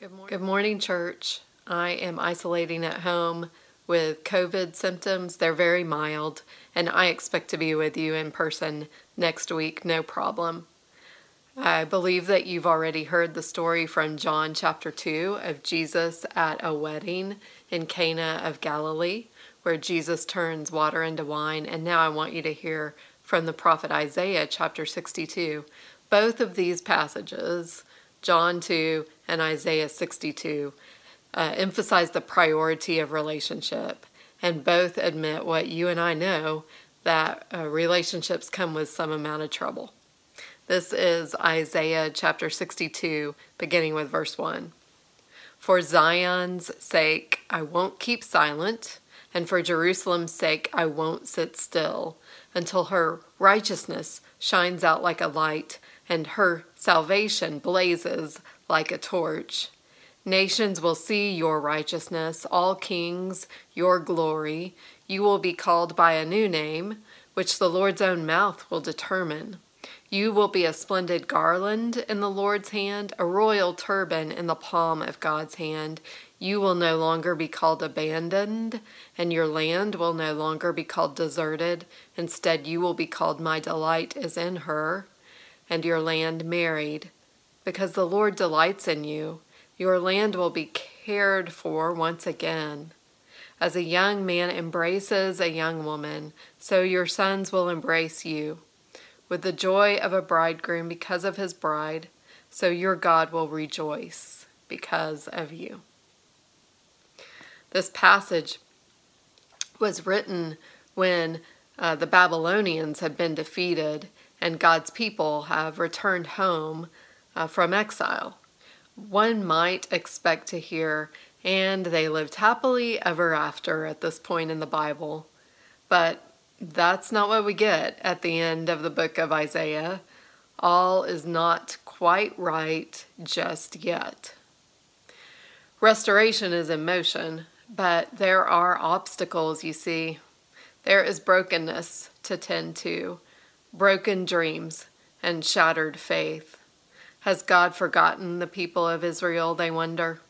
Good morning. Good morning, church. I am isolating at home with COVID symptoms. They're very mild, and I expect to be with you in person next week, no problem. I believe that you've already heard the story from John chapter 2 of Jesus at a wedding in Cana of Galilee, where Jesus turns water into wine. And now I want you to hear from the prophet Isaiah chapter 62. Both of these passages, John 2 and Isaiah 62, uh, emphasize the priority of relationship. And both admit what you and I know that uh, relationships come with some amount of trouble. This is Isaiah chapter 62, beginning with verse 1. For Zion's sake, I won't keep silent, and for Jerusalem's sake, I won't sit still until her righteousness shines out like a light and her salvation blazes like a torch. Nations will see your righteousness, all kings, your glory. You will be called by a new name, which the Lord's own mouth will determine. You will be a splendid garland in the Lord's hand, a royal turban in the palm of God's hand. You will no longer be called abandoned, and your land will no longer be called deserted. Instead, you will be called My delight is in her and your land married. Because the Lord delights in you, your land will be cared for once again. As a young man embraces a young woman, so your sons will embrace you. With the joy of a bridegroom because of his bride, so your God will rejoice because of you. This passage was written when uh, the Babylonians had been defeated and God's people have returned home uh, from exile. One might expect to hear, and they lived happily ever after at this point in the Bible. But that's not what we get at the end of the book of Isaiah. All is not quite right just yet. Restoration is in motion, but there are obstacles, you see. There is brokenness to tend to broken dreams, and shattered faith. Has God forgotten the people of Israel, they wonder?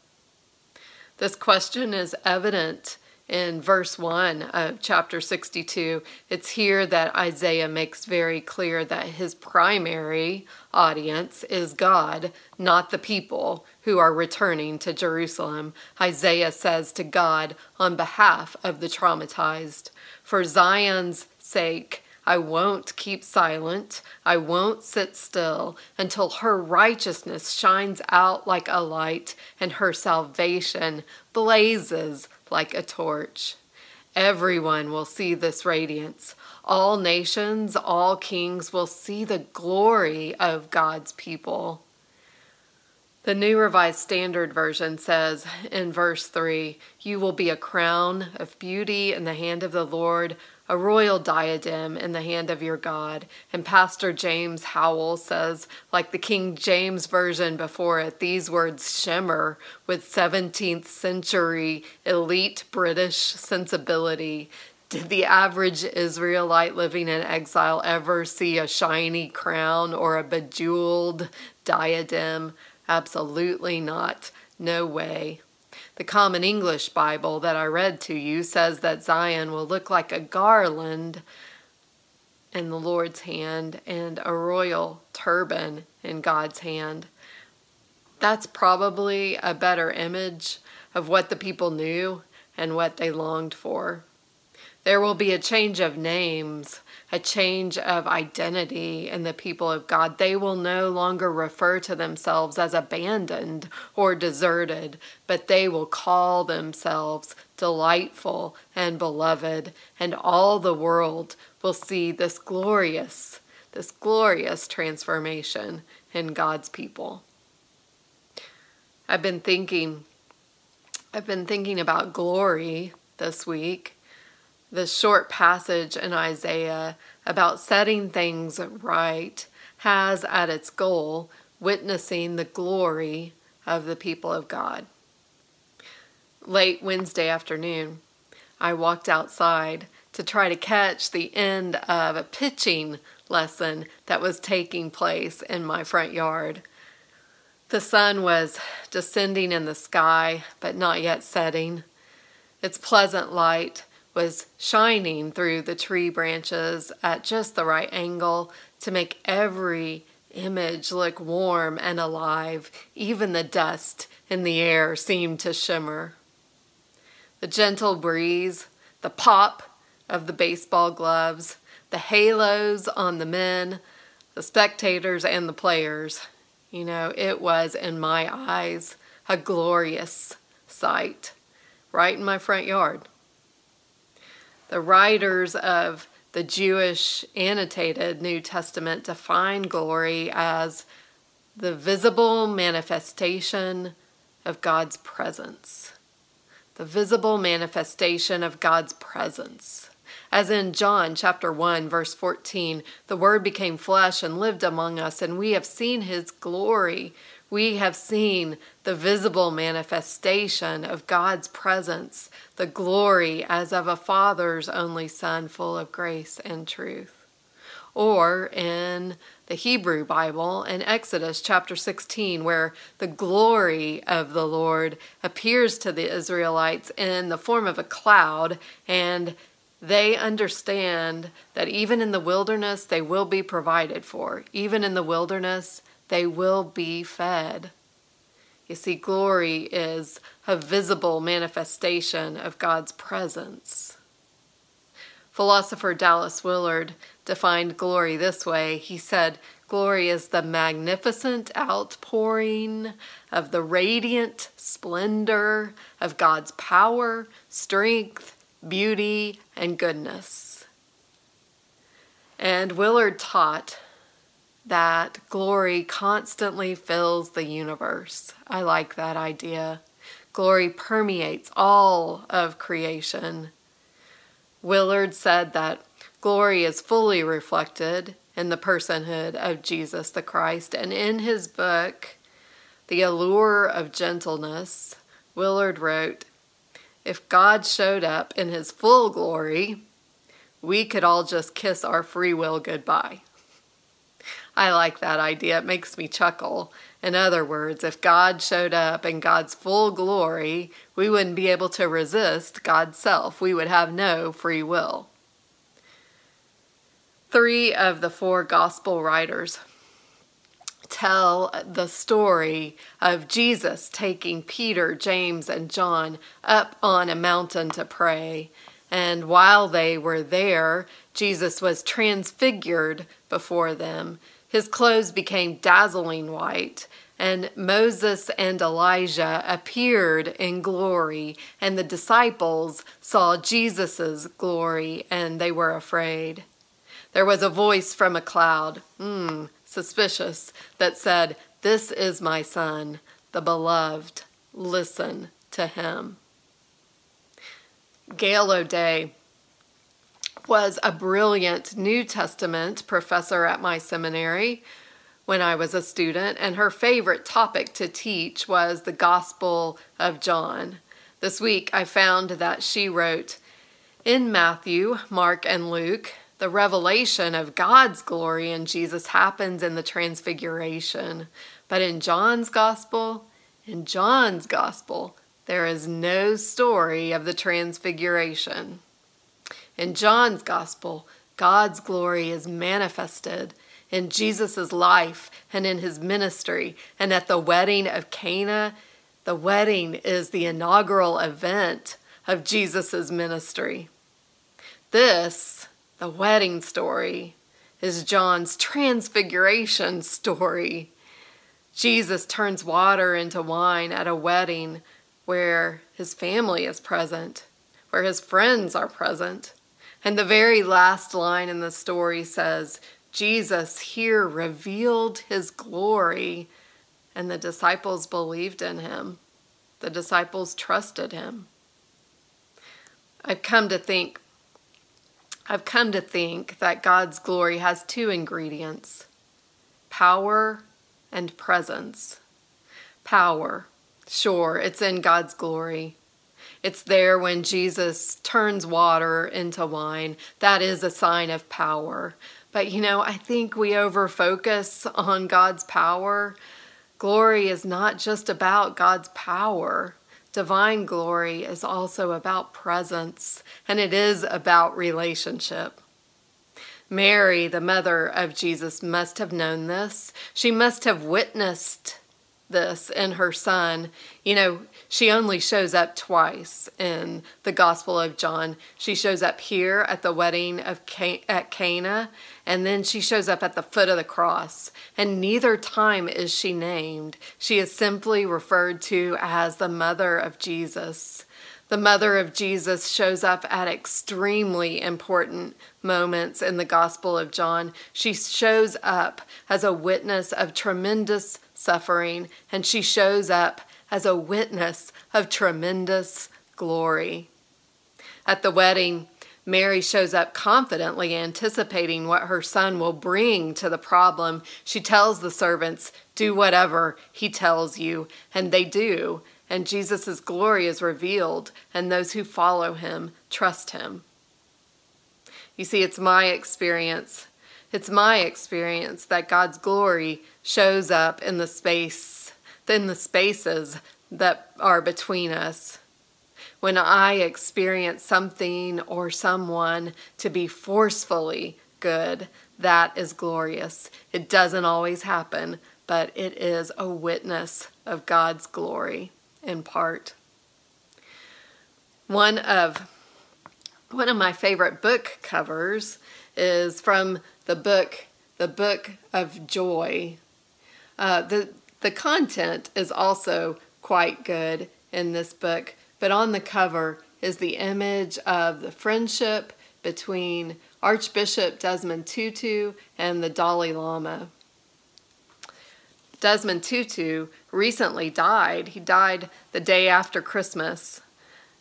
This question is evident in verse 1 of chapter 62. It's here that Isaiah makes very clear that his primary audience is God, not the people who are returning to Jerusalem. Isaiah says to God on behalf of the traumatized, For Zion's sake, I won't keep silent. I won't sit still until her righteousness shines out like a light and her salvation blazes like a torch. Everyone will see this radiance. All nations, all kings will see the glory of God's people. The New Revised Standard Version says in verse 3 You will be a crown of beauty in the hand of the Lord, a royal diadem in the hand of your God. And Pastor James Howell says, like the King James Version before it, these words shimmer with 17th century elite British sensibility. Did the average Israelite living in exile ever see a shiny crown or a bejeweled diadem? Absolutely not. No way. The Common English Bible that I read to you says that Zion will look like a garland in the Lord's hand and a royal turban in God's hand. That's probably a better image of what the people knew and what they longed for. There will be a change of names, a change of identity in the people of God. They will no longer refer to themselves as abandoned or deserted, but they will call themselves delightful and beloved, and all the world will see this glorious, this glorious transformation in God's people. I've been thinking I've been thinking about glory this week the short passage in Isaiah about setting things right has at its goal witnessing the glory of the people of God. Late Wednesday afternoon, I walked outside to try to catch the end of a pitching lesson that was taking place in my front yard. The sun was descending in the sky, but not yet setting. Its pleasant light was shining through the tree branches at just the right angle to make every image look warm and alive. Even the dust in the air seemed to shimmer. The gentle breeze, the pop of the baseball gloves, the halos on the men, the spectators, and the players. You know, it was, in my eyes, a glorious sight right in my front yard. The writers of the Jewish annotated New Testament define glory as the visible manifestation of God's presence. The visible manifestation of God's presence. As in John chapter 1 verse 14, the word became flesh and lived among us and we have seen his glory. We have seen the visible manifestation of God's presence, the glory as of a father's only son full of grace and truth. Or in the Hebrew Bible in Exodus chapter 16, where the glory of the Lord appears to the Israelites in the form of a cloud and they understand that even in the wilderness, they will be provided for. Even in the wilderness, they will be fed. You see, glory is a visible manifestation of God's presence. Philosopher Dallas Willard defined glory this way. He said, Glory is the magnificent outpouring of the radiant splendor of God's power, strength, beauty, and goodness. And Willard taught that glory constantly fills the universe. I like that idea. Glory permeates all of creation. Willard said that glory is fully reflected in the personhood of Jesus the Christ. And in his book, The Allure of Gentleness, Willard wrote if God showed up in his full glory, we could all just kiss our free will goodbye. I like that idea. It makes me chuckle. In other words, if God showed up in God's full glory, we wouldn't be able to resist God's self. We would have no free will. Three of the four gospel writers tell the story of Jesus taking Peter, James, and John up on a mountain to pray. And while they were there, Jesus was transfigured before them. His clothes became dazzling white, and Moses and Elijah appeared in glory, and the disciples saw Jesus' glory, and they were afraid. There was a voice from a cloud. Hmm, suspicious, that said, This is my son, the beloved. Listen to him. Gail O'Day was a brilliant New Testament professor at my seminary when I was a student, and her favorite topic to teach was the Gospel of John. This week I found that she wrote, In Matthew, Mark, and Luke, the revelation of God's glory in Jesus happens in the transfiguration. But in John's gospel, in John's gospel, there is no story of the transfiguration. In John's gospel, God's glory is manifested in Jesus' life and in his ministry. And at the wedding of Cana, the wedding is the inaugural event of Jesus' ministry. This the wedding story is John's transfiguration story. Jesus turns water into wine at a wedding where his family is present, where his friends are present. And the very last line in the story says, Jesus here revealed his glory, and the disciples believed in him. The disciples trusted him. I've come to think I've come to think that God's glory has two ingredients power and presence. Power, sure, it's in God's glory. It's there when Jesus turns water into wine. That is a sign of power. But you know, I think we overfocus on God's power Glory is not just about God's power. Divine glory is also about presence, and it is about relationship. Mary, the mother of Jesus, must have known this. She must have witnessed this in her son. You know, she only shows up twice in the Gospel of John. She shows up here at the wedding of Can- at Cana, and then she shows up at the foot of the cross. And neither time is she named. She is simply referred to as the mother of Jesus. The mother of Jesus shows up at extremely important moments in the Gospel of John. She shows up as a witness of tremendous suffering, and she shows up as a witness of tremendous glory. At the wedding, Mary shows up confidently anticipating what her son will bring to the problem. She tells the servants, Do whatever he tells you, and they do and Jesus' glory is revealed, and those who follow him trust him. You see, it's my experience. It's my experience that God's glory shows up in the space, in the spaces that are between us. When I experience something or someone to be forcefully good, that is glorious. It doesn't always happen, but it is a witness of God's glory in part. One of one of my favorite book covers is from the book The Book of Joy. Uh, the the content is also quite good in this book, but on the cover is the image of the friendship between Archbishop Desmond Tutu and the Dalai Lama. Desmond Tutu recently died. He died the day after Christmas.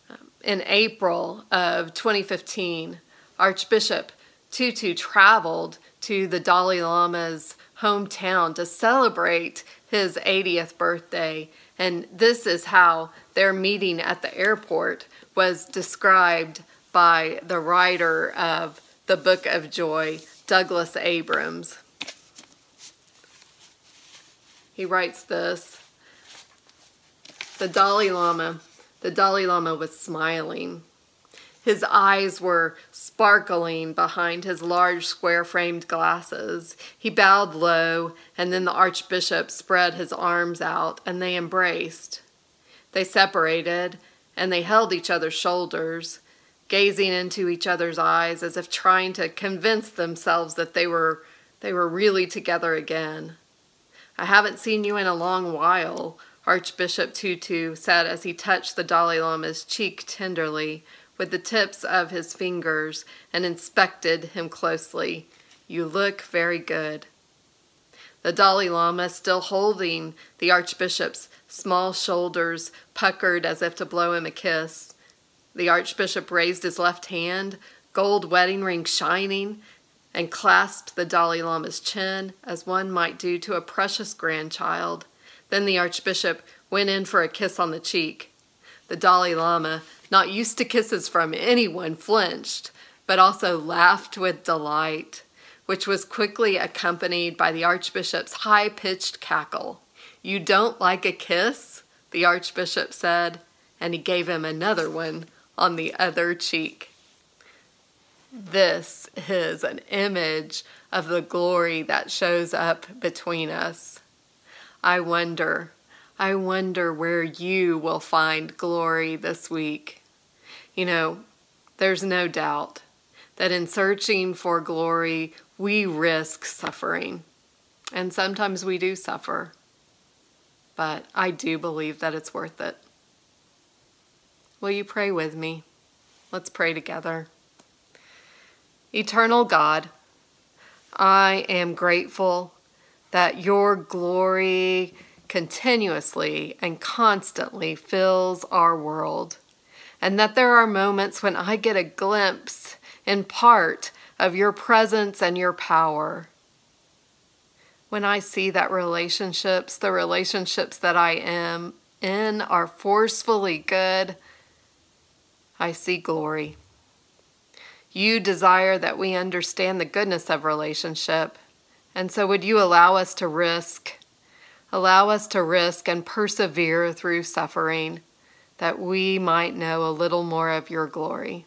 Um, in April of 2015, Archbishop Tutu traveled to the Dalai Lama's hometown to celebrate his 80th birthday. And this is how their meeting at the airport was described by the writer of the Book of Joy, Douglas Abrams. He writes this The Dalai Lama, the Dalai Lama was smiling. His eyes were sparkling behind his large square framed glasses. He bowed low, and then the Archbishop spread his arms out and they embraced. They separated and they held each other's shoulders, gazing into each other's eyes as if trying to convince themselves that they were, they were really together again. I haven't seen you in a long while, Archbishop Tutu said as he touched the Dalai Lama's cheek tenderly with the tips of his fingers and inspected him closely. You look very good. The Dalai Lama, still holding the Archbishop's small shoulders puckered as if to blow him a kiss. The Archbishop raised his left hand, gold wedding ring shining, and clasped the Dalai Lama's chin as one might do to a precious grandchild. Then the Archbishop went in for a kiss on the cheek. The Dalai Lama, not used to kisses from anyone, flinched, but also laughed with delight, which was quickly accompanied by the Archbishop's high pitched cackle. You don't like a kiss? the Archbishop said, and he gave him another one on the other cheek. This is an image of the glory that shows up between us. I wonder, I wonder where you will find glory this week. You know, there's no doubt that in searching for glory, we risk suffering. And sometimes we do suffer. But I do believe that it's worth it. Will you pray with me? Let's pray together. Eternal God, I am grateful that your glory continuously and constantly fills our world, and that there are moments when I get a glimpse, in part, of your presence and your power. When I see that relationships, the relationships that I am in, are forcefully good, I see glory. You desire that we understand the goodness of relationship. And so, would you allow us to risk Allow us to risk and persevere through suffering, that we might know a little more of your glory.